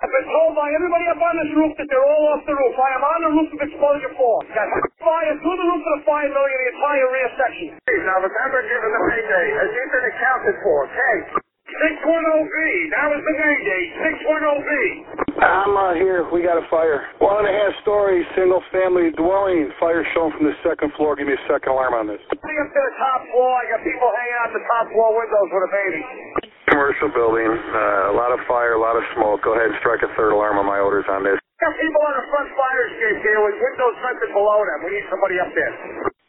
I've been told by everybody up on this roof that they're all off the roof. I am on the roof of exposure four. Got fire through the roof of the fire building in the entire rear section. Now remember, given the payday, has he been accounted for? Kate. 610B. That was the mayday. 610B. I'm uh, here. We got a fire. One and a half story, single family dwelling. Fire shown from the second floor. Give me a second alarm on this. Coming up to the top floor. I got people hanging out the top floor windows with a baby. Commercial building. Uh, a lot of fire, a lot of smoke. Go ahead and strike a third alarm on my orders on this. Got people on the front fire escape here with windows vented below them. We need somebody up there.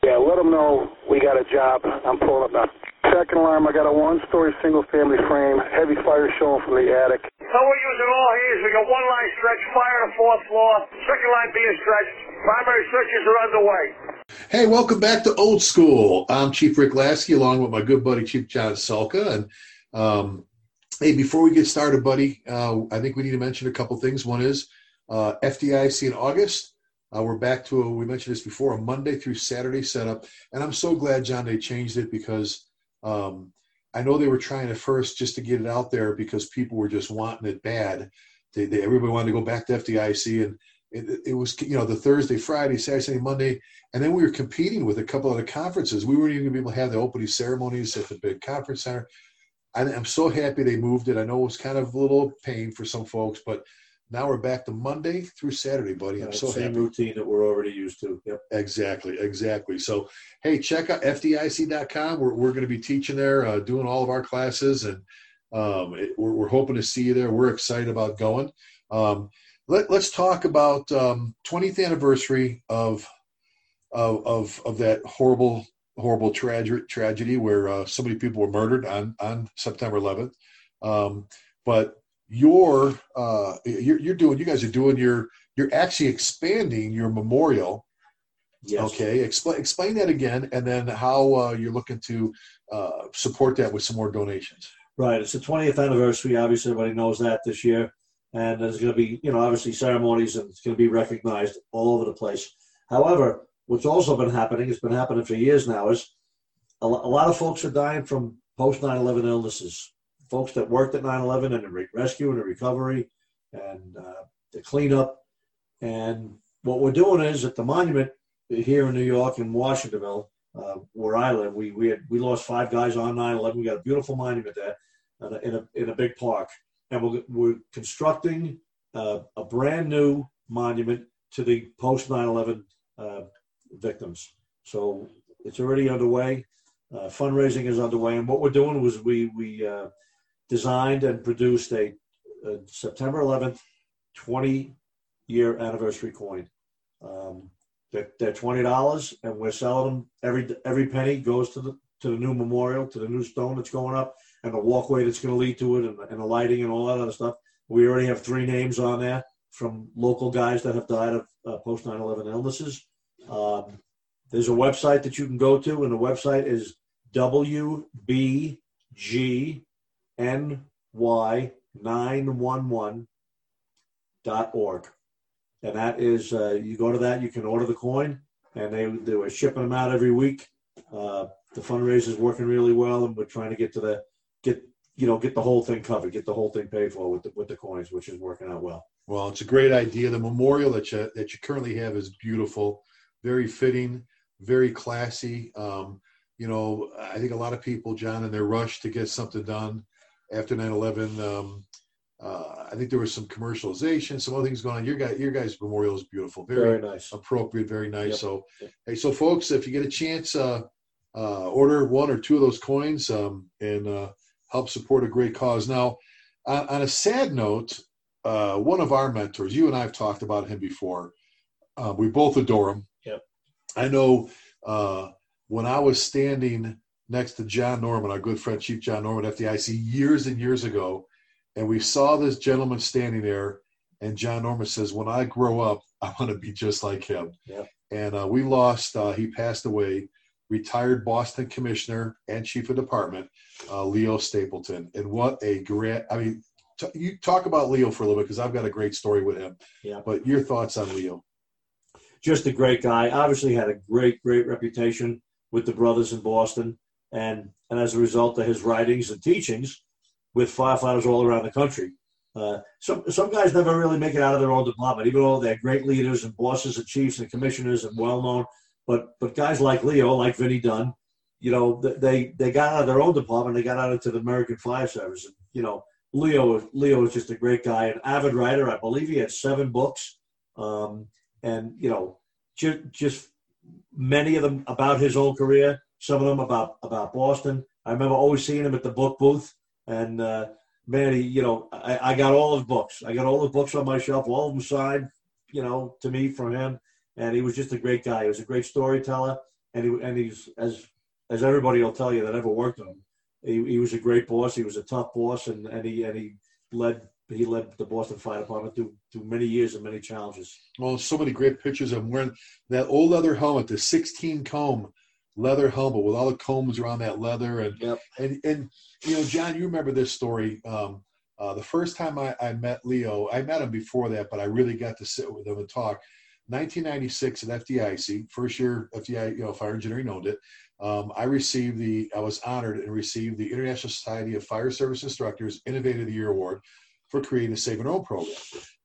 Yeah, let them know we got a job. I'm pulling up now. Second alarm, I got a one-story single-family frame. Heavy fire showing from the attic. So we're using all hands. We got one line stretch, fire on the fourth floor, second line being stretched. Primary searches are underway. Hey, welcome back to Old School. I'm Chief Rick Lasky, along with my good buddy Chief John Salka. And um, hey, before we get started, buddy, uh, I think we need to mention a couple things. One is uh, FDIC in August. Uh, we're back to a, we mentioned this before, a Monday through Saturday setup, and I'm so glad John they changed it because um, I know they were trying at first just to get it out there because people were just wanting it bad. They, they everybody wanted to go back to FDIC, and it, it, was you know the Thursday, Friday, Saturday, Monday, and then we were competing with a couple of the conferences. We weren't even going to be able to have the opening ceremonies at the big conference center. I, I'm so happy they moved it. I know it was kind of a little pain for some folks, but now we're back to Monday through Saturday, buddy. I'm Right, so same happy. routine that we're already used to. Yep. Exactly, exactly. So, hey, check out FDIC.com. We're, we're going to be teaching there, uh, doing all of our classes, and um, it, we're, we're hoping to see you there. We're excited about going. Um, let, let's talk about um, 20th anniversary of, of, of, of that horrible, horrible tragedy, tragedy where uh, so many people were murdered on, on September 11th. Um, but you're, uh, you're, you're doing, you guys are doing your, you're actually expanding your memorial Yes. Okay, explain explain that again, and then how uh, you're looking to uh, support that with some more donations. Right. It's the 20th anniversary. Obviously, everybody knows that this year. And there's going to be, you know, obviously ceremonies and it's going to be recognized all over the place. However, what's also been happening, it's been happening for years now, is a, lot of folks are dying from post 9 11 illnesses. Folks that worked at 9 11 and the re- rescue and the recovery and uh, the cleanup. And what we're doing is at the monument here in New York in Washingtonville, uh, where I live, we we had we lost five guys on 9/11. We got a beautiful monument there in a in a, in a big park, and we're, we're constructing uh, a brand new monument to the post 9/11 uh, victims. So it's already underway. Uh, fundraising is underway, and what we're doing was we we uh, designed and produced a, a September 11th 20 year anniversary coin. Um, they're, they're twenty dollars, and we're selling them. Every every penny goes to the to the new memorial, to the new stone that's going up, and the walkway that's going to lead to it, and, and the lighting and all that other stuff. We already have three names on there from local guys that have died of uh, post 9/11 illnesses. Um, there's a website that you can go to, and the website is wbgny911.org and that is uh, you go to that you can order the coin and they they were shipping them out every week. Uh, the fundraiser is working really well and we're trying to get to the get you know get the whole thing covered get the whole thing paid for with the, with the coins which is working out well. Well, it's a great idea. The memorial that you that you currently have is beautiful, very fitting, very classy. Um, you know, I think a lot of people, John, in their rush to get something done after 9/11. Um, uh, I think there was some commercialization, some other things going on. Your guy, your guy's memorial is beautiful, very, very nice appropriate, very nice. Yep. So, Yep. hey, so folks, if you get a chance, uh, uh, order one or two of those coins um, and uh, help support a great cause. Now, on, on a sad note, uh, one of our mentors, you and I have talked about him before. Uh, we both adore him. I know uh, when I was standing next to John Norman, our good friend Chief John Norman, FDIC, years and years ago, and we saw this gentleman standing there, and John Norman says, "When I grow up, I want to be just like him." Yep. And uh, we lost. Uh, he passed away. Retired Boston Commissioner and Chief of Department, uh, Leo Stapleton, and what a great! I mean, t- you talk about Leo for a little bit because I've got a great story with him. Yeah. But your thoughts on Leo? Just a great guy. Obviously, had a great, great reputation with the brothers in Boston, and and as a result of his writings and teachings with firefighters all around the country, Uh, some some guys never really make it out of their own department, even though they're great leaders and bosses and chiefs and commissioners and well known. But but guys like Leo, like Vinny Dunn, you know, they they got out of their own department. They got out into the American Fire Service. And, you know, Leo Leo is just a great guy, an avid writer. I believe he had seven books, um, and you know, just, just many of them about his own career. Some of them about about Boston. I remember always seeing him at the book booth, and uh, man, he, you know, I, I got all his books. I got all the books on my shelf, all of them signed, you know, to me from him. And he was just a great guy. He was a great storyteller, and he and he's as as everybody will tell you that ever worked with him he, he was a great boss. He was a tough boss, and, and he and he led he led the Boston Fire Department through through many years and many challenges. Well, so many great pictures of him wearing that old leather helmet, the 16 comb leather helmet with all the combs around that leather, and yep. and and you know, John, you remember this story. Um, uh, the first time I, I met Leo, I met him before that, but I really got to sit with him and talk. 1996 at FDIC, first year FDI, you know, fire engineering owned it um, I received the, I was honored and received the International Society of Fire Service Instructors Innovator of the Year Award for creating the Saving Our Own program.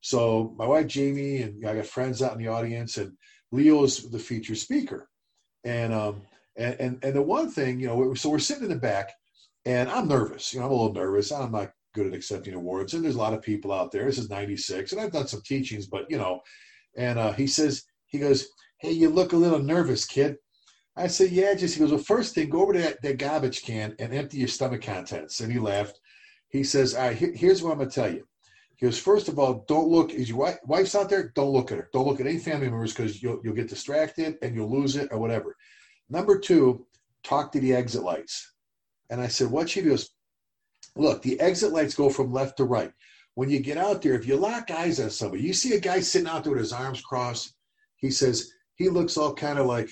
So my wife Jamie and I got friends out in the audience, and Leo is the featured speaker. And um, and and, and the one thing, you know, so we're sitting in the back, and I'm nervous. You know, I'm a little nervous. I'm not good at accepting awards, and there's a lot of people out there. This is '96, and I've done some teachings, but you know, and uh, he says, he goes, "Hey, you look a little nervous, kid." I said, yeah, just, he goes, well, first thing, go over to that, that garbage can and empty your stomach contents. And he laughed. He says, all right, here, here's what I'm going to tell you. He goes, first of all, don't look, is your wife, wife's out there? Don't look at her. Don't look at any family members because you'll, you'll get distracted and you'll lose it or whatever. Number two, talk to the exit lights. And I said, what? She goes, look, the exit lights go from left to right. When you get out there, if you lock eyes on somebody, you see a guy sitting out there with his arms crossed, he says, he looks all kind of like,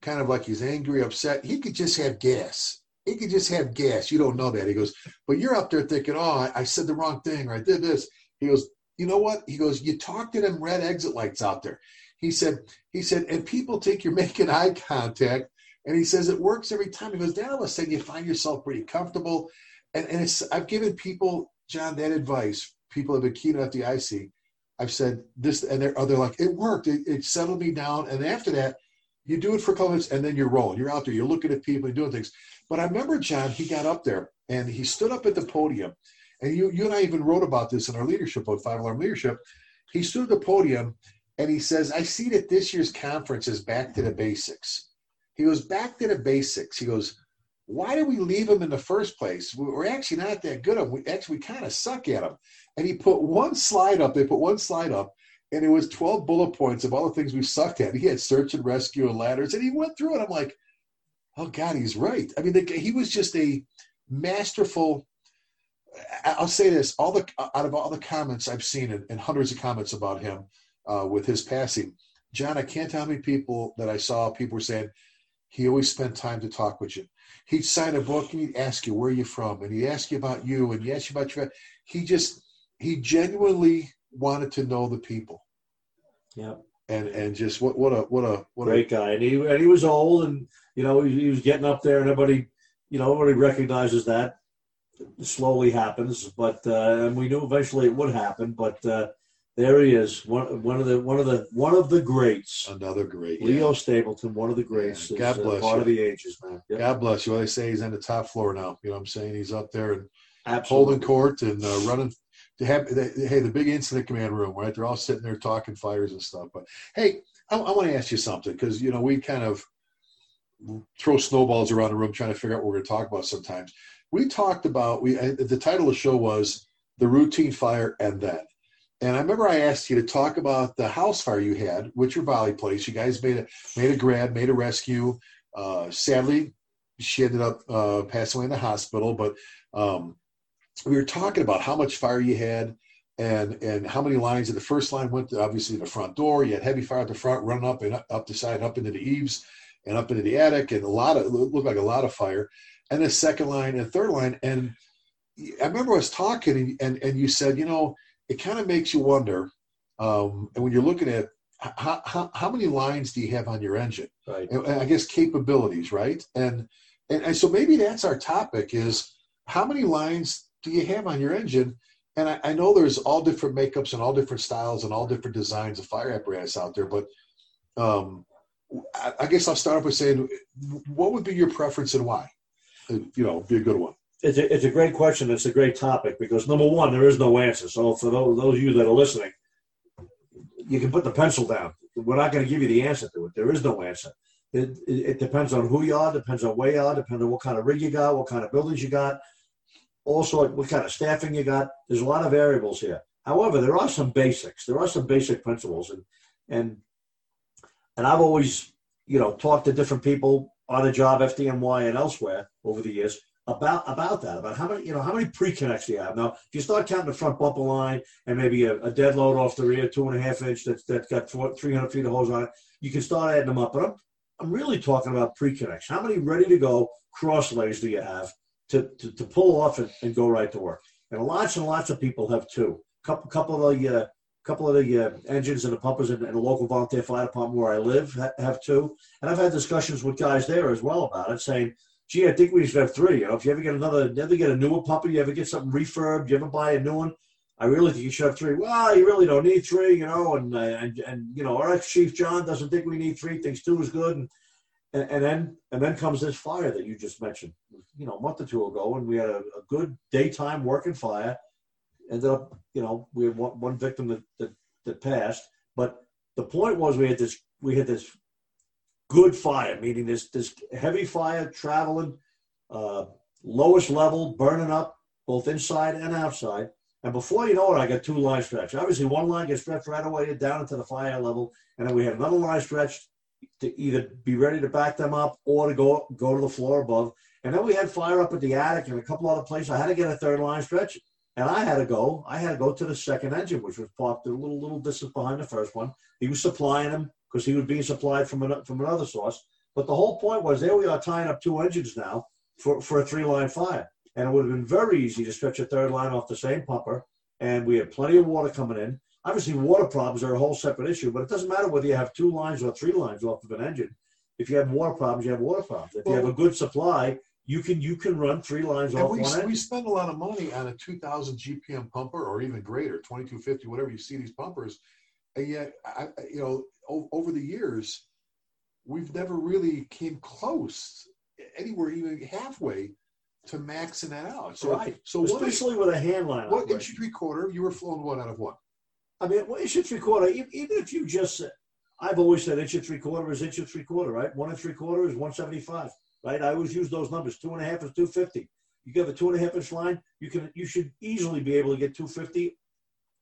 kind of like he's angry, upset. He could just have gas. He could just have gas. You don't know that. He goes, but you're up there thinking, oh, I, said the wrong thing or I did this. He goes, you know what? He goes, you talk to them red exit lights out there. He said, he said, and people think you're making eye contact. And he says it works every time. He goes, then all of a sudden you find yourself pretty comfortable. And, and it's I've given people, John, that advice. People have been keen at the IC. I've said this, and they're, oh, they're like, it worked. It, it settled me down. And after that, you do it for comments and then you're rolling. You're out there, you're looking at people you're doing things. But I remember John, he got up there and he stood up at the podium. And you, you and I even wrote about this in our leadership book, Five Alarm Leadership. He stood at the podium and he says, I see that this year's conference is back to the basics. He goes, back to the basics. He goes, why did we leave them in the first place? We're actually not that good at. We actually kind of suck at them. And he put one slide up. They put one slide up and it was 12 bullet points of all the things we sucked at. He had search and rescue and ladders, and he went through it. I'm like, oh God, he's right. I mean, the, he was just a masterful. I'll say this: all the out of all the comments I've seen, and, and hundreds of comments about him uh, with his passing, John, I can't tell how many people that I saw. People were saying he always spent time to talk with you. He'd sign a book and he'd ask you where you're from, and he'd ask you about you, and he asked you about your. He just he genuinely wanted to know the people. Yeah. And and just what what a what a what a great a, guy. And he and he was old and you know he, he was getting up there and everybody you know everybody recognizes that. It slowly happens, but uh, and we knew eventually it would happen. But uh, there he is, one one of the one of the one of the greats. Another great, Leo yeah. Stapleton, one of the greats. Yeah. God bless uh, part you. of the ages, man. Yep. God bless you. Well, they say he's on the top floor now. You know what I'm saying? He's up there and Absolutely. holding court and uh, running to have the, hey the big incident command room right they're all sitting there talking fires and stuff but hey i, I want to ask you something because you know we kind of throw snowballs around the room trying to figure out what we're going to talk about sometimes we talked about we the title of the show was the routine fire and then and I remember I asked you to talk about the house fire you had, with your volley place. You guys made a made a grab, made a rescue. Uh, sadly, she ended up uh, passing away in the hospital. But um, we were talking about how much fire you had and and how many lines in the first line went to obviously the front door. You had heavy fire at the front running up and up the side up into the eaves and up into the attic and a lot of looked like a lot of fire. And the second line and third line and i remember i was talking and and, and you said you know it kind of makes you wonder um, and when you're looking at how, how, how many lines do you have on your engine? Right. And, and i guess capabilities right? And, and and so maybe that's our topic is how many lines do you have on your engine? and I, I know there's all different makeups and all different styles and all different designs of fire apparatus out there, but um, I, I guess I'll start off by saying, what would be your preference and why? Uh, You know, be a good one. It's a, it's a great question. It's a great topic because number one, there is no answer. So for those, those of you that are listening, you can put the pencil down. We're not going to give you the answer to it. There is no answer. It, it, it depends on who you are, depends on where you are, depends on what kind of rig you got, what kind of buildings you got, also what kind of staffing you got. There's a lot of variables here. However, there are some basics. There are some basic principles, and and and I've always, you know, talked to different people on the job, FDNY and elsewhere over the years about about that, about how many, you know, how many pre-connects do you have. Now, if you start counting the front bumper line and maybe a, a dead load off the rear, two and a half inch that's that's got 300 feet of hose on it, you can start adding them up. But I'm I'm really talking about pre-connects. How many ready to go cross lays do you have to, to, to pull off and, and, go right to work? And lots and lots of people have two. Couple couple of the uh, couple of the uh, engines and the pumpers in, in, the local volunteer fire department where I live ha- have two. And I've had discussions with guys there as well about it, saying, "Gee, I think we should have three. You know, if you ever get another, you ever get a newer pumper, you ever get something refurbed, you ever buy a new one." I really think you should have three. Well, you really don't need three, you know, and uh, and and you know, our ex chief John doesn't think we need three. Thinks two is good, and, and and then and then comes this fire that you just mentioned, you know, a month or two ago, and we had a, a good daytime working fire. Ended up, you know, we had one, one victim that, that that passed, but the point was we had this we had this good fire, meaning this this heavy fire traveling, uh, lowest level, burning up both inside and outside and before you know it, I got two line stretch. Obviously, one line gets stretched right away down into the fire level, and then we had another line stretched to either be ready to back them up or to go go to the floor above. And then we had fire up at the attic and a couple other places. I had to get a third line stretch, and I had to go. I had to go to the second engine, which was parked a little little distance behind the first one. He was supplying them because he was being supplied from an, from another source. But the whole point was there we are tying up two engines now for, for a three line fire. And it would have been very easy to stretch a third line off the same pumper. And we had plenty of water coming in. Obviously, water problems are a whole separate issue, but it doesn't matter whether you have two lines or three lines off of an engine. If you have water problems, you have water problems. If you have a good supply, you can you can run three lines off we, one engine. we spend a lot of money on a 2000 GPM pumper or even greater, 2250, whatever you see these pumpers. And yet, I, you know, o- over the years, we've never really came close anywhere even halfway to maxing that out. So, right. so what, Especially with a hand line. what operation. inch and three quarter? You were flowing one out of one. I mean, well, inch and three quarter. Even if you just, I've always said inch and three quarter is inch and three quarter, right? One and three quarter is one seventy five, right? I always use those numbers. Two and a half is two fifty. You give a two and a half inch line, you can you should easily be able to get two fifty,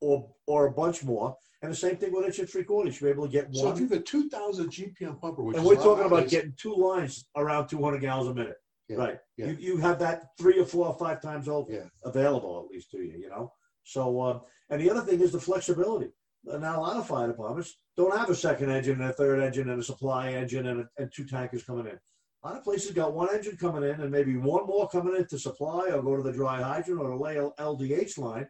or or a bunch more. And the same thing with inch and three quarter. You should be able to get one. So if you have a 2000 GPM pumper, which and is we're talking about nowadays- getting two lines around two hundred gallons a minute, Yeah, right? yeah. You you have that three or four or five times over Yeah. available at least to you, you know. So uh, and the other thing is the flexibility. Now a lot of fire departments don't have a second engine and a third engine and a supply engine and, a, and two tankers coming in. A lot of places got one engine coming in and maybe one more coming in to supply or go to the dry hydrant or lay LDH line.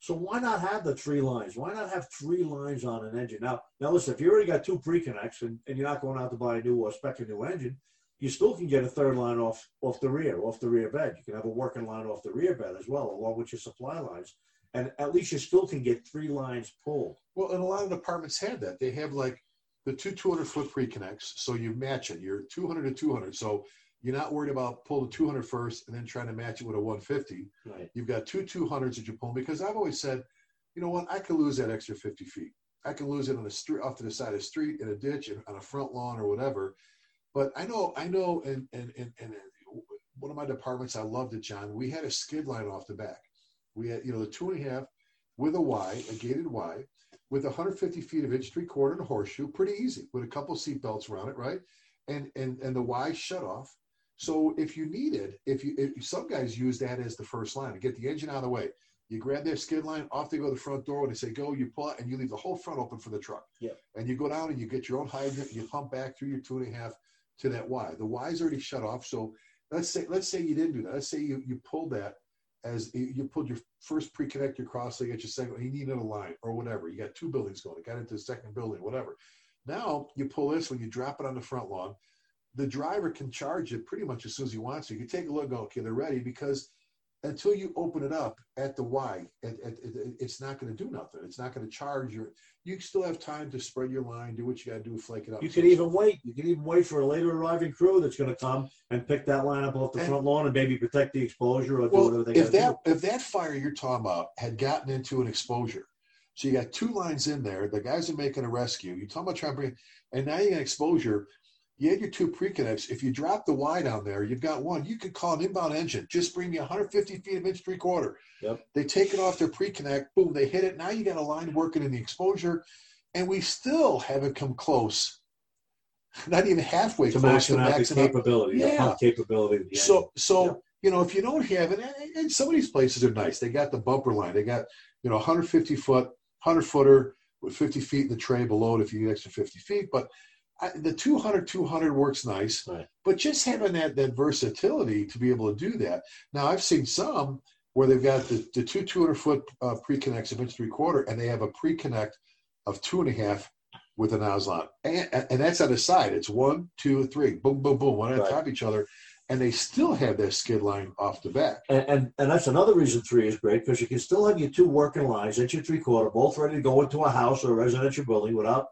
So why not have the three lines? Why not have three lines on an engine? Now, now listen, if you already got two pre-connects and, and you're not going out to buy a new or spec a new engine, you still can get a third line off off the rear, off the rear bed. You can have a working line off the rear bed as well, along with your supply lines. And at least you still can get three lines pulled. Well, and a lot of departments have that. They have like the two 200 foot pre connects. So you match it. You're 200 to 200. So you're not worried about pull the 200 first and then trying to match it with a 150. Right. You've got two 200s that you pull because I've always said, you know what, I could lose that extra 50 feet. I can lose it on the street, off to the side of the street, in a ditch, on a front lawn, or whatever. But I know, I know, and and and, and uh, one of my departments, I loved it, John. We had a skid line off the back. We had, you know, the two and a half with a Y, a gated Y, with 150 feet of inch three quarter and a horseshoe, pretty easy, with a couple seat belts around it, right? And and and the Y shut off. So if you needed, if you if some guys use that as the first line to get the engine out of the way, you grab their skid line, off they go to the front door. When they say go, you pull out, and you leave the whole front open for the truck. Yeah. And you go down and you get your own hydrant, and you pump back through your two and a half to that Y. The Y is already shut off. So let's say let's say you didn't do that. Let's say you you pulled that as you pulled your first pre-connect your cross, you get your second, you needed a line or whatever. You got two buildings going, it got into the second building, whatever. Now you pull this when you drop it on the front lawn, the driver can charge it pretty much as soon as he wants to. You can take a look, go, okay, they're ready because until you open it up at the Y, it, it, it, it's not going to do nothing. It's not going to charge your. You still have time to spread your line, do what you got to do, flake it up. You can even wait. You can even wait for a later arriving crew that's going to come and pick that line up off the And- front lawn and maybe protect the exposure or do whatever they if got to that do. if that fire you're talking about had gotten into an exposure, so you got two lines in there, the guys are making a rescue. You're talking about trying to bring, and now you got exposure. You had your two pre-connects. If you drop the Y down there, you've got one. You could call an inbound engine. Just bring me 150 feet of inch three quarter. Yep. They take it off their pre-connect. Boom, they hit it. Now you got a line working in the exposure, and we still haven't come close. Not even halfway To close to maxing the maxing out capability, Yeah. capability. so, so Yeah. you know, if you don't have it, and, and some of these places are nice. They got the bumper line. They got you know 150 foot, 100 footer with 50 feet in the tray below it if you need extra 50 feet. But I, the 200 200 works nice. Right. But just having that that versatility to be able to do that. Now I've seen some where they've got the, the two 200 foot uh, pre-connects of inch three quarter, and they have a pre-connect of two and a half with an nozzle on, and, and that's on the side. It's one, two, three, boom, boom, boom, one on top of each other, and they still have that skid line off the back. And, and and that's another reason three is great because you can still have your two working lines, inch and three quarter, both ready to go into a house or a residential building without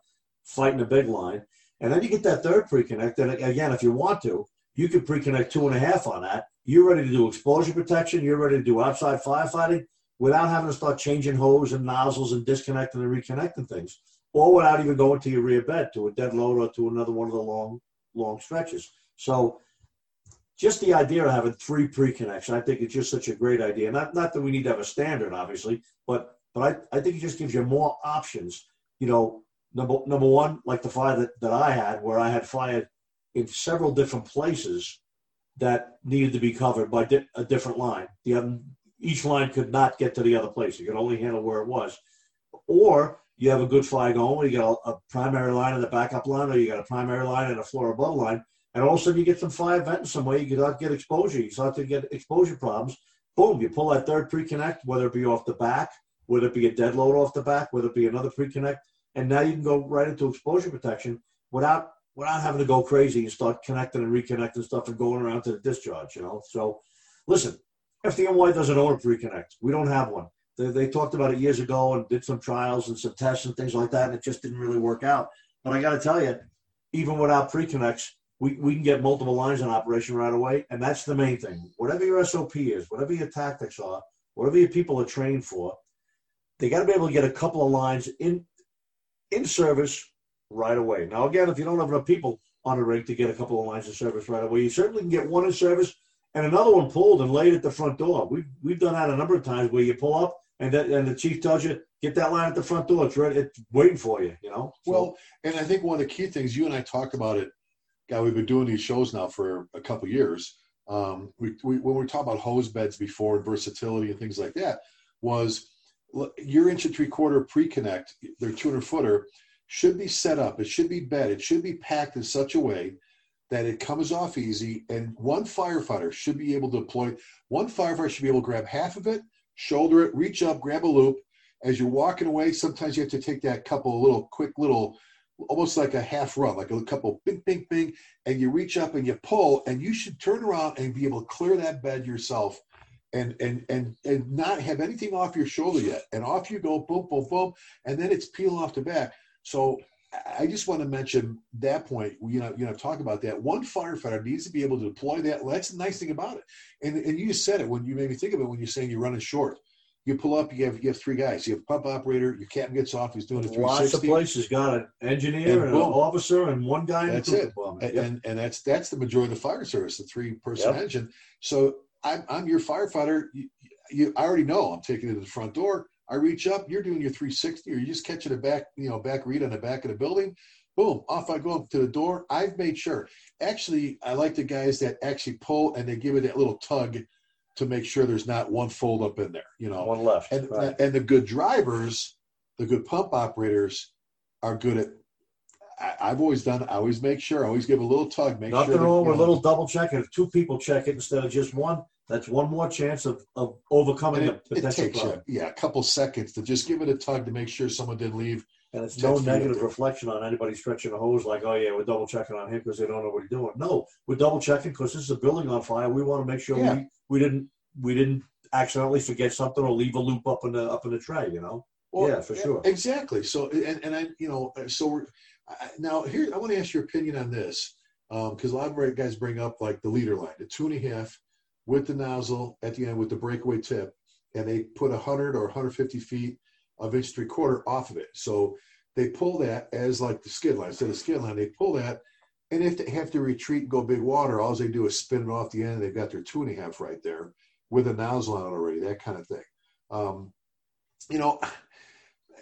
fighting a big line. And then you get that third pre-connect. And again, if you want to, you can pre-connect two and a half on that. You're ready to do exposure protection. You're ready to do outside firefighting without having to start changing hose and nozzles and disconnecting and reconnecting things, or without even going to your rear bed to a dead load or to another one of the long long stretches. So just the idea of having three pre-connects, I think it's just such a great idea. Not not that we need to have a standard, obviously, but but I, I think it just gives you more options. You know, number number one, like the fire that, that I had, where I had fire in several different places that needed to be covered by di- a different line. The other, each line could not get to the other place. You could only handle where it was. Or you have a good fire going, where you got a, a primary line and a backup line, or you got a primary line and a floor above line and all of a sudden you get some fire venting somewhere, you start to get exposure. You start to get exposure problems. Boom, you pull that third pre-connect, whether it be off the back, whether it be a dead load off the back, whether it be another pre-connect, and now you can go right into exposure protection without without having to go crazy and start connecting and reconnecting stuff and going around to the discharge. You know, so listen, FDNY doesn't own a pre-connect. We don't have one. They, they talked about it years ago and did some trials and some tests and things like that, and it just didn't really work out. But I got to tell you, even without pre-connects, we, we can get multiple lines in operation right away. And that's the main thing. Whatever your SOP is, whatever your tactics are, whatever your people are trained for, they got to be able to get a couple of lines in in service right away. Now, again, if you don't have enough people on a rig to get a couple of lines in service right away, you certainly can get one in service and another one pulled and laid at the front door. We've, we've done that a number of times where you pull up and, that, and the chief tells you, get that line at the front door. It's ready. It's waiting for you, you know? So- Well, and I think one of the key things you and I talked about it. guy, we've been doing these shows now for a couple years. Um, we, we when we talking about hose beds before and versatility and things like that, was your inch and three quarter pre-connect, their 200 footer, should be set up. It should be bed. It should be packed in such a way that it comes off easy. And one firefighter should be able to deploy. One firefighter should be able to grab half of it, shoulder it, reach up, grab a loop. As you're walking away, sometimes you have to take that couple little quick little almost like a half run, like a couple bing, bing, bing, and you reach up and you pull, and you should turn around and be able to clear that bed yourself, and and and and not have anything off your shoulder yet, and off you go, boom, boom, boom, and then it's peeling off the back. So I- just want to mention that point. You know, you know, talk about that. One firefighter needs to be able to deploy that. That's the nice thing about it. And and you said it when you made me think of it when you're saying you're running short. You pull up, you have you have three guys. You have a pump operator. Your captain gets off. He's doing a Lots of 360. places got an engineer And and, an officer and one guy in That's the it. department. and, Yep. and and that's that's the majority of the fire service, the three person Yep. engine. So I'm I'm your firefighter. You, you I already know I'm taking it to the front door. I reach up, you're doing your 360, or you're just catching a back, you know, back read on the back of the building. Boom, off I go up to the door. I've made sure. Actually, I like the guys that actually pull and they give it that little tug to make sure there's not one fold up in there. You know, one left. and right. and the good drivers, the good pump operators, are good at. I, I've always done. I always make sure. I always give a little tug. Make Nothing sure. that, wrong with a little double checking. If two people check it instead of just one, that's one more chance of, of overcoming and a it, it takes problem. yeah, a couple seconds to just give it a tug to make sure someone didn't leave. And it's no negative reflection on anybody stretching a hose like, oh yeah, we're double checking on him because they don't know what he's doing. No, we're double checking because this is a building on fire. We want to make sure Yeah. we, we didn't we didn't accidentally forget something or leave a loop up in the up in the tray. You know. Well, yeah, for sure. Exactly. So, and, and I, you know, so we're I, now here. I want to ask your opinion on this because um, a lot of guys bring up like the leader line, the two and a half with the nozzle at the end with the breakaway tip, and they put 100 or 150 feet of inch three quarter off of it. So they pull that as like the skid line. Instead of skid line, they pull that, and if they have to retreat and go big water, all they do is spin it off the end. And they've got their two and a half right there with a nozzle on it already. That kind of thing. Um, you know,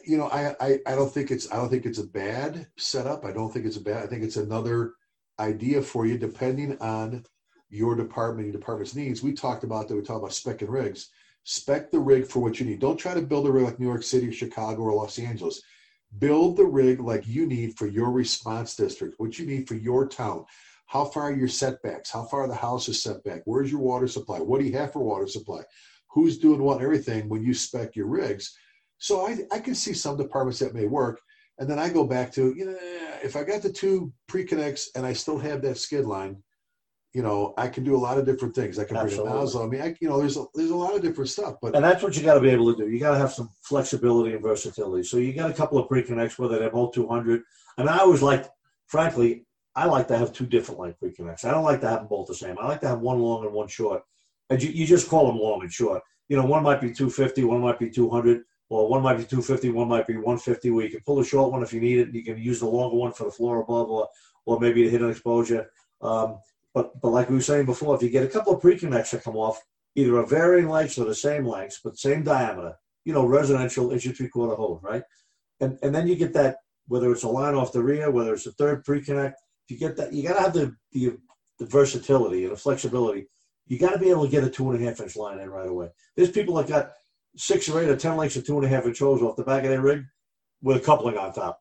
you know, I, I I don't think it's I don't think it's a bad setup. I don't think it's a bad. I think it's another idea for you, depending on your department, your department's needs. We talked about that. We talked about spec and rigs. Spec the rig for what you need. Don't try to build a rig like New York City, or Chicago, or Los Angeles. Build the rig like you need for your response district, what you need for your town. How far are your setbacks? How far the house is set back? Where's your water supply? What do you have for water supply? Who's doing what and everything when you spec your rigs? So I, I can see some departments that may work. And then I go back to, you know, if I got the two pre-connects and I still have that skid line, you know, I can do a lot of different things. I can Absolutely. bring a nozzle. I mean, I, you know, there's a, there's a lot of different stuff. But and that's what you got to be able to do. You got to have some flexibility and versatility. So you got a couple of pre-connects, whether they're both 200. I mean, I always like, frankly, I like to have two different length pre-connects. I don't like to have them both the same. I like to have one long and one short. And you, you just call them long and short. You know, one might be 250, one might be 200 well, one might be 250, one might be 150, where you can pull a short one if you need it. And you can use the longer one for the floor above or, or maybe to hit an exposure. Um, but, but like we were saying before, if you get a couple of pre-connects that come off, either a varying lengths or the same lengths, but same diameter, you know, residential inch and three quarter hole, right? And, and then you get that, whether it's a line off the rear, whether it's a third pre-connect, you get that, you got to have the, the, the versatility and the flexibility. You got to be able to get a two and a half inch line in right away. There's people that got six or eight or ten lengths of two and a half inch hose off the back of their rig with a coupling on top.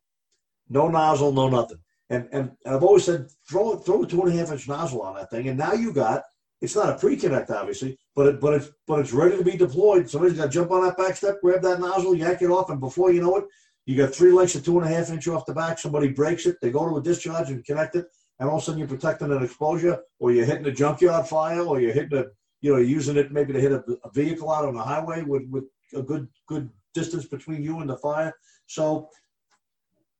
No nozzle, no nothing. And and I've always said throw throw a two and a half inch nozzle on that thing, and now you got it's not a pre-connect obviously, but it but it's but it's ready to be deployed. Somebody's got to jump on that back step, grab that nozzle, yank it off, and before you know it, you got three lengths of two and a half inch off the back. Somebody breaks it, they go to a discharge and connect it, and all of a sudden you're protecting an exposure, or you're hitting a junkyard fire, or you're hitting a you know, using it maybe to hit a, a vehicle out on the highway with, with a good good distance between you and the fire. So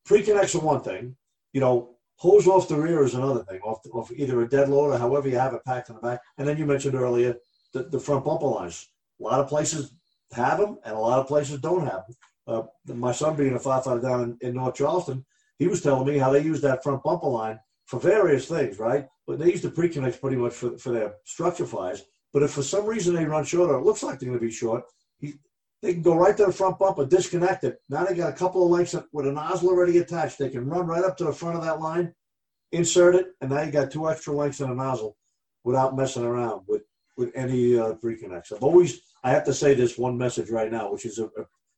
pre-connects are one thing. You know, hose off the rear is another thing, off, off either a dead load or however you have it packed in the back. And then you mentioned earlier the, the front bumper lines. A lot of places have them and a lot of places don't have them. Uh, my son being a firefighter down in, in North Charleston, he was telling me how they use that front bumper line for various things, right? But they use the pre-connects pretty much for, for their structure fires. But if for some reason they run short, or it looks like they're going to be short, he, they can go right to the front bumper, disconnect it. Now they got a couple of lengths with a nozzle already attached. They can run right up to the front of that line, insert it, and now you got two extra lengths in a nozzle without messing around with with any uh, pre-connects. I've always, I have to say this one message right now, which is a,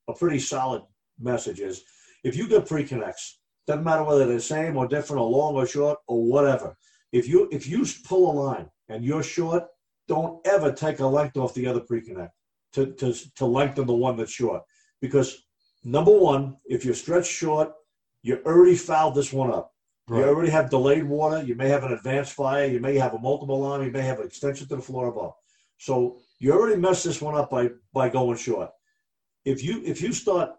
a pretty solid message is if you get pre-connects, doesn't matter whether they're the same or different or long or short or whatever. If you if you pull a line and you're short don't ever take a length off the other pre-connect to, to, to lengthen the one that's short. Because number one, if you're stretched short, you already fouled this one up. Right. You already have delayed water. You may have an advanced fire. You may have a multiple arm. You may have an extension to the floor above. So you already messed this one up by by going short. If you if you start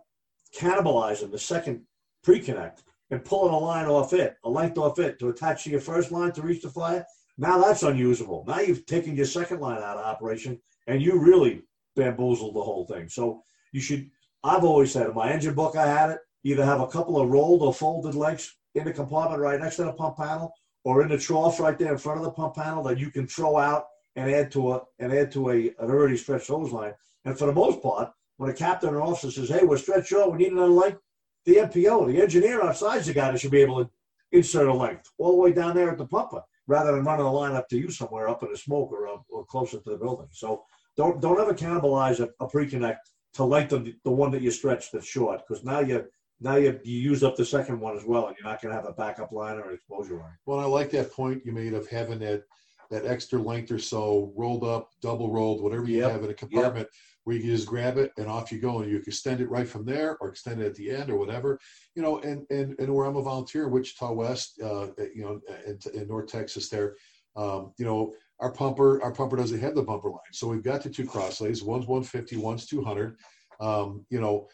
cannibalizing the second pre-connect and pulling a line off it, a length off it to attach to your first line to reach the fire, now that's unusable. Now you've taken your second line out of operation and you really bamboozled the whole thing. So you should, I've always said in my engine book, I had it either have a couple of rolled or folded legs in the compartment right next to the pump panel or in the trough right there in front of the pump panel that you can throw out and add to a and add to a an already stretched hose line. And for the most part, when a captain or officer says, "Hey, we're stretched short, we need another length," the MPO, the engineer outside the guy that should be able to insert a length all the way down there at the pumper rather than running a line up to you somewhere up in the smoke or, uh, or closer to the building. So don't don't ever cannibalize a, a pre-connect to lengthen the, the one that you stretch that's short because now you now you, you use up the second one as well and you're not going to have a backup line or an exposure line. Well, I like that point you made of having that that extra length or so rolled up, double rolled, whatever you yep. have in a compartment. Yep where you can just grab it and off you go and you can extend it right from there or extend it at the end or whatever you know and and, and where i'm a volunteer in wichita west uh, you know in, in north texas there Um, you know, our pumper, our pumper doesn't have the bumper line, so we've got the two crosslays. One's 150, one's 200. Um, you know,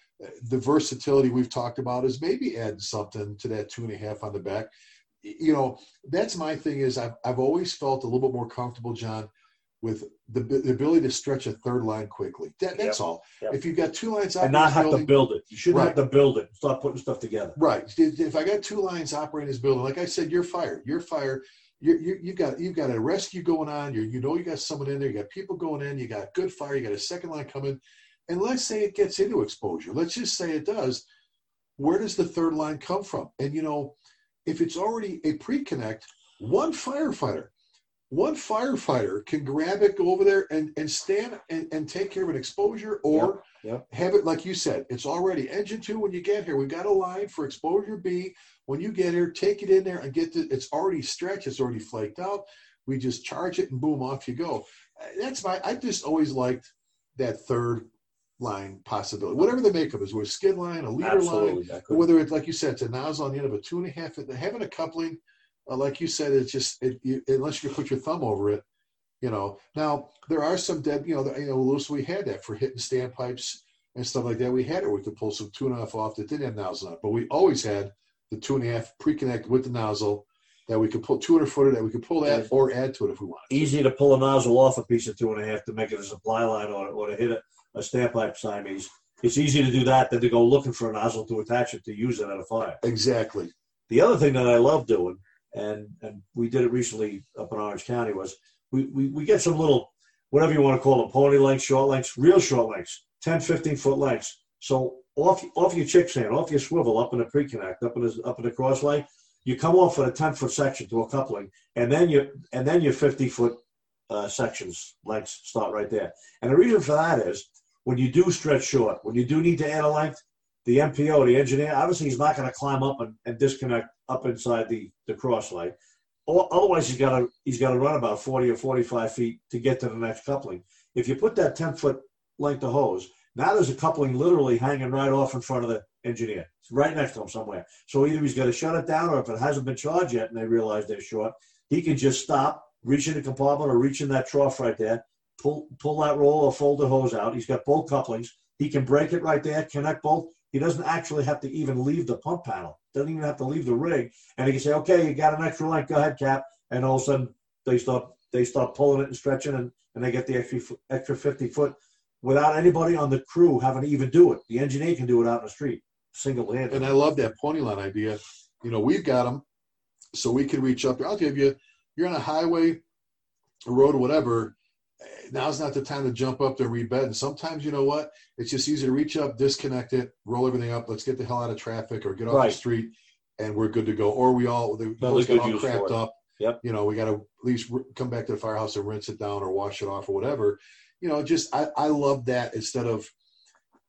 the versatility we've talked about is maybe adding something to that two and a half on the back. You know, that's my thing. Is I've I've always felt a little bit more comfortable, John, with the, the ability to stretch a third line quickly. That, that's Yep. all. Yep. If you've got two lines out and not have to build it. You shouldn't have to build it. Start putting stuff together. Right. If if I got two lines operating this building, like I said, you're fired. You're fired. You you you got you've got a rescue going on. You you know you got someone in there. You got people going in. You got good fire. You got a second line coming. And let's say it gets into exposure. Let's just say it does. Where does the third line come from? And you know, if it's already a pre-connect, one firefighter, one firefighter can grab it, go over there, and and stand and, and take care of an exposure, or yep. have it like you said. It's already engine two when you get here. We've got a line for exposure B. When you get here, take it in there and get the. It's already stretched. It's already flaked out. We just charge it and boom, off you go. That's my. I just always liked that third line possibility. Whatever the makeup is, with a skid line, a leader line, Absolutely. Or whether it's like you said, it's a nozzle on the end of a two and a half. Having a coupling, Uh, like you said, it's just it, you, unless you put your thumb over it, you know. Now there are some dead, you know, the- you know, Lewis, we had that for hitting standpipes and stuff like that. We had it. We could pull some two and a half off that didn't have nozzle on it, but we always had the two and a half pre-connect with the nozzle that we could pull 200 footer that we could pull that or add to it if we wanted. easy to pull a nozzle off a piece of two and a half to make it a supply line or, or to hit a, a standpipe Siamese. It's easy to do that than to go looking for a nozzle to attach it to use it at a fire. Exactly. The other thing that I love doing, and and we did it recently up in Orange County, was we, we, we get some little, whatever you want to call them, pony lengths, short lengths, real short lengths, 10, 15 foot lengths. So off off your chicksan, off your swivel, up in the pre-connect, up in the up in the crosslay, you come off at a 10 foot section to a coupling, and then you and then your 50 foot uh, sections lengths start right there. And the reason for that is when you do stretch short, when you do need to add a length, the MPO, the engineer, obviously he's not going to climb up and, and disconnect up inside the the crosslay. Or otherwise, he's got to he's got to run about 40 or 45 feet to get to the next coupling. If you put that 10 foot length of hose, now there's a coupling literally hanging right off in front of the engineer. It's right next to him somewhere. So either he's got to shut it down, or if it hasn't been charged yet and they realize they're short, he can just stop, reach in the compartment or reach in that trough right there, pull pull that roll or fold the hose out. He's got both couplings. He can break it right there, connect both. He doesn't actually have to even leave the pump panel. Doesn't even have to leave the rig. And he can say, "Okay, you got an extra length. Go ahead, Cap." And all of a sudden, they start they start pulling it and stretching, and, and they get the extra extra fifty foot without anybody on the crew having to even do it. The engineer can do it out in the street, single handed. And I love that pony line idea. You know, we've got them, so we can reach up. I'll give you. You're on a highway, a road, whatever. Now's not the time to jump up to and rebed. And sometimes, you know what? It's just easy to reach up, disconnect it, roll everything up. Let's get the hell out of traffic or get off Right. the street, and we're good to go. Or we all the good got all crapped up. Yep. You know, we got to at least come back to the firehouse and rinse it down or wash it off or whatever. You know, just I, I love that instead of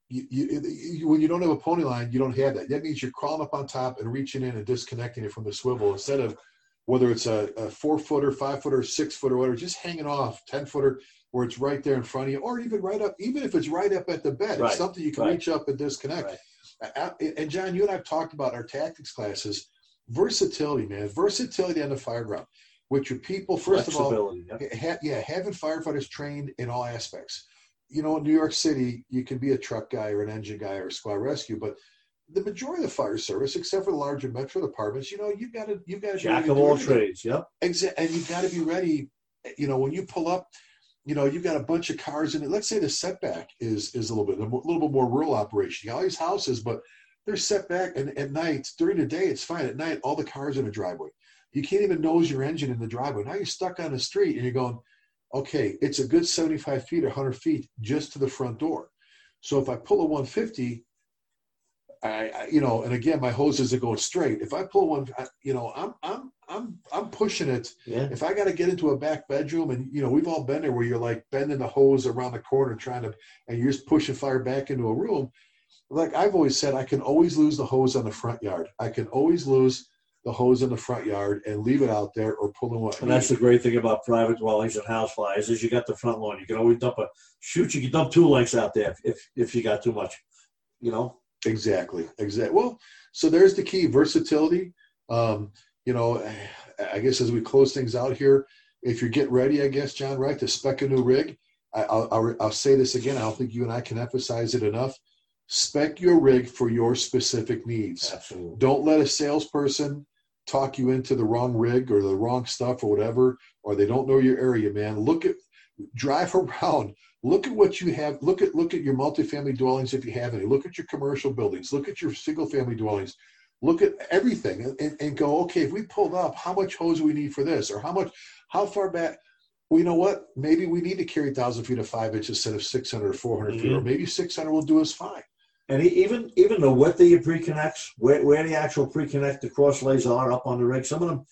you, you, you, when you don't have a pony line, you don't have that. That means you're crawling up on top and reaching in and disconnecting it from the swivel instead of whether it's a, a four footer, five footer, six footer, whatever, just hanging off, 10 footer, where it's right there in front of you, or even right up, even if it's right up at the bed, Right, it's something you can right. reach up and disconnect. Right. And John, you and I've talked about our tactics classes, versatility, man, versatility on the fire ground, with your people, first of all. Yep. ha- yeah, having firefighters trained in all aspects. You know, in New York City, you can be a truck guy or an engine guy or a squad rescue, but the majority of the fire service, except for the larger metro departments, you know, you've got to you've got to Jack of all trades. Yep. Exa- and you've got to be ready. You know, when you pull up, you know, you've got a bunch of cars in it. Let's say the setback is is a little bit a little bit more rural operation. You got all these houses, but they're set back, and at night during the day it's fine. At night, all the cars in the driveway. You can't even nose your engine in the driveway. Now you're stuck on the street, and you're going, okay, it's a good 75 feet or 100 feet just to the front door. So if I pull a 150, I, I you know, and again, my hoses are going straight. If I pull one, I, you know, I'm I'm I'm I'm pushing it. Yeah. If I got to get into a back bedroom, and you know, we've all been there where you're like bending the hose around the corner trying to, and you're just pushing fire back into a room. Like I've always said, I can always lose the hose on the front yard. I can always lose the hose in the front yard and leave it out there or pull in what. And that's the great thing about private dwellings and house fires is you got the front lawn. You can always dump a shoot. You can dump two lengths out there if if, if you got too much. You know. Exactly. Exactly. Well, so there's the key versatility. Um, you know, I guess as we close things out here, if you're getting ready, I guess, John, right, to spec a new rig, I, I'll, I'll, I'll say this again. I don't think you and I can emphasize it enough. Spec your rig for your specific needs. Absolutely. Don't let a salesperson talk you into the wrong rig or the wrong stuff or whatever, or they don't know your area, man. Look at, drive around. Look at what you have. Look at look at your multifamily dwellings if you have any. Look at your commercial buildings. Look at your single family dwellings. Look at everything and, and go, okay, if we pulled up, how much hose do we need for this? Or how much, how far back? Well, you know what? Maybe we need to carry 1,000 feet of five inches instead of 600 or 400 feet, or mm-hmm. maybe 600 will do us fine. And even even the width of your pre-connects, where, where the actual pre-connect the cross lays are up on the rig, some of them,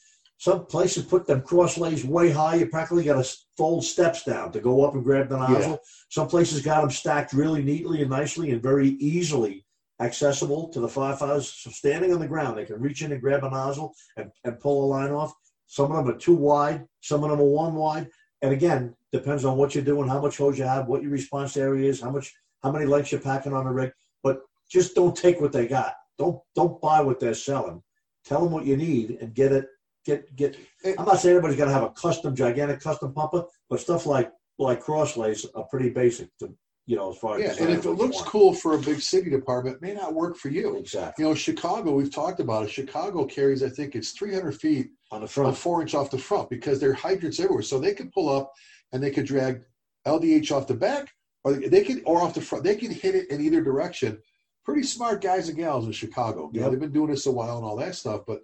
some places put them cross lays way high. You practically got to fold steps down to go up and grab the nozzle. Some places got them stacked really neatly and nicely and very easily accessible to the firefighters. So standing on the ground, they can reach in and grab a nozzle and, and pull a line off. Some of them are too wide. Some of them are one wide. And again, depends on what you're doing, how much hose you have, what your response area is, how much, how many lights you're packing on the rig. But just don't take what they got. Don't don't buy what they're selling. Tell them what you need and get it. Get get. I'm not saying everybody's got to have a custom, gigantic custom pumper, but stuff like like crosslays are pretty basic to you know as far as Yeah, and if it looks want. cool for a big city department, it may not work for you. exactly You know, Chicago, we've talked about it. Chicago carries, I think it's 300 feet on the front. four inch off the front because there are hydrants everywhere. So they could pull up and they could drag LDH off the back or they could, or off the front. They can hit it in either direction. Pretty smart guys and gals in Chicago. You know, they've been doing this a while and all that stuff. But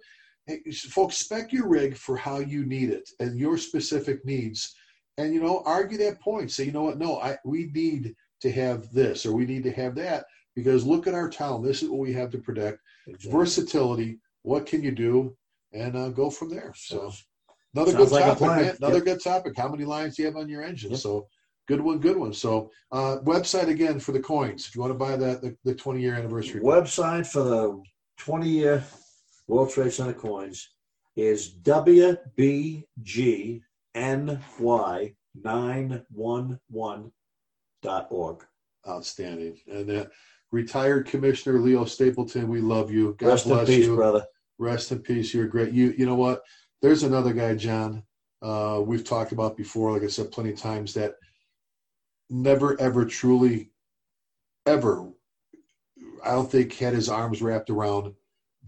folks, spec your rig for how you need it and your specific needs. And, you know, argue that point. Say, you know what? No, I, we need to have this or we need to have that because look at our town. This is what we have to protect Exactly. versatility. What can you do? And uh, go from there. So another Sounds good like topic, man. Another Yep. good topic. How many lines do you have on your engine? Yep. So good one, good one. So uh, website again for the coins. If you want to buy that, the, the 20 year anniversary. website for the 20 year World Trade Center coins is WBGNY911.org. Outstanding. And uh, retired Commissioner Leo Stapleton, we love you. God Rest in bless peace, you. brother. Rest in peace. You're great. You you know what? There's another guy, John. Uh, we've talked about before, like I said plenty of times, that never ever truly ever I don't think had his arms wrapped around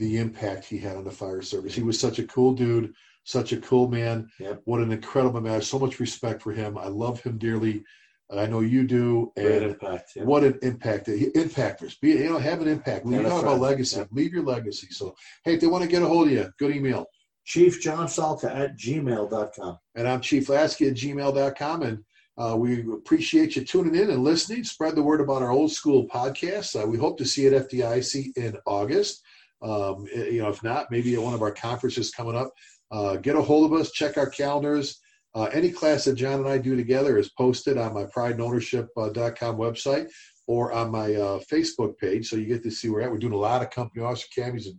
the impact he had on the fire service. He was such a cool dude, such a cool man. Yep. What an incredible man. So much respect for him. I love him dearly. And I know you do. Great And impact. yeah. what an impact! Impactors, be you know, have an impact. We talk about legacy. yeah. Leave your legacy. So, hey, if they want to get a hold of you, good email. Chief John Salka at gmail.com. And I'm Chief Lasky at gmail.com. And uh, we appreciate you tuning in and listening. Spread the word about our old school podcast. Uh, we hope to see you at FDIC in August. Um, you know, if not, maybe at one of our conferences coming up. Uh, get a hold of us. Check our calendars. Uh, any class that John and I do together is posted on my prideandownership.com website or on my uh, Facebook page, so you get to see where we're at. We're doing a lot of company officer academies and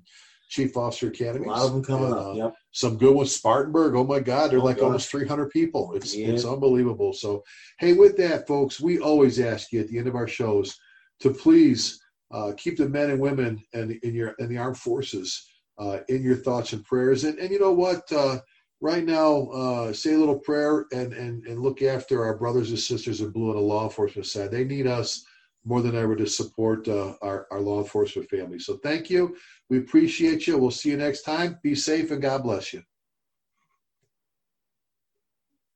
chief officer academies. A lot of them coming And, up. uh, Yep. some good ones. Spartanburg, oh my God, they're Oh, like God. almost 300 people. It's Yeah. it's unbelievable. So, hey, with that, folks, we always ask you at the end of our shows to please uh, keep the men and women and in your in the armed forces uh, in your thoughts and prayers. And and you know what? Uh, right now, uh, say a little prayer and and and look after our brothers and sisters in blue on the law enforcement side. They need us more than ever to support uh, our our law enforcement family. So, thank you. We appreciate you. We'll see you next time. Be safe and God bless you.